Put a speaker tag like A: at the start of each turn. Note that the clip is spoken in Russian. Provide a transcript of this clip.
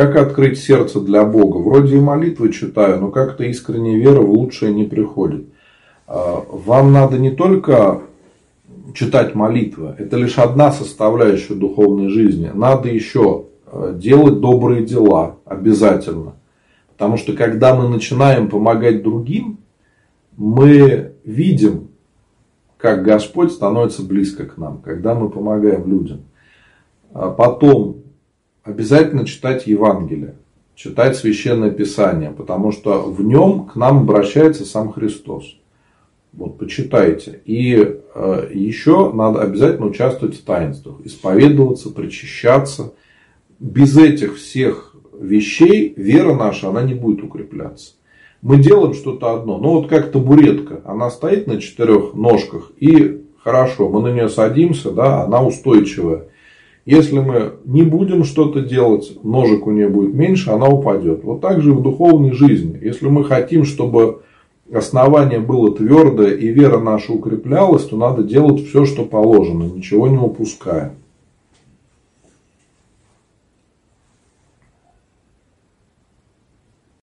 A: Как открыть сердце для Бога? Вроде и молитвы читаю, но как-то искренняя вера в лучшее не приходит. А, вам надо не только читать молитвы, это лишь одна составляющая духовной жизни. Надо еще э, делать добрые дела обязательно. Потому что когда мы начинаем помогать другим, мы видим, как Господь становится близко к нам, когда мы помогаем людям. А потом обязательно читать Евангелие, читать Священное Писание, потому что в нем к нам обращается сам Христос. Вот, почитайте. И э, еще надо обязательно участвовать в таинствах, исповедоваться, причащаться. Без этих всех вещей вера наша, она не будет укрепляться. Мы делаем что-то одно. Ну, вот как табуретка. Она стоит на четырех ножках и хорошо, мы на нее садимся, да, она устойчивая. Если мы не будем что-то делать, ножек у нее будет меньше, она упадет. Вот так же и в духовной жизни. Если мы хотим, чтобы основание было твердое и вера наша укреплялась, то надо делать все, что положено, ничего не упуская.